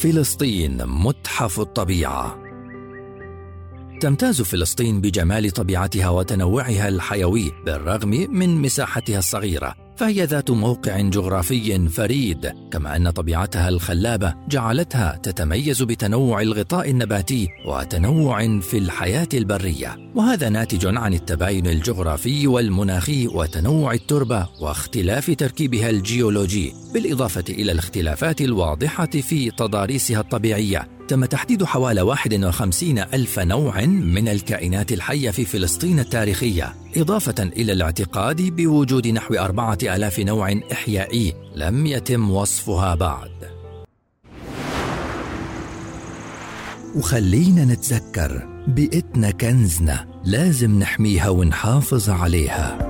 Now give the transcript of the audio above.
فلسطين متحف الطبيعة. تمتاز فلسطين بجمال طبيعتها وتنوعها الحيوي بالرغم من مساحتها الصغيرة. فهي ذات موقع جغرافي فريد. كما أن طبيعتها الخلابة جعلتها تتميز بتنوع الغطاء النباتي وتنوع في الحياة البرية. وهذا ناتج عن التباين الجغرافي والمناخي وتنوع التربة واختلاف تركيبها الجيولوجي بالإضافة إلى الاختلافات الواضحة في تضاريسها الطبيعية. تم تحديد حوالي 51 ألف نوع من الكائنات الحية في فلسطين التاريخية إضافة إلى الاعتقاد بوجود نحو أربعة آلاف نوع إحيائي لم يتم وصفها بعد. وخلينا نتذكر بيئتنا كنزنا لازم نحميها ونحافظ عليها.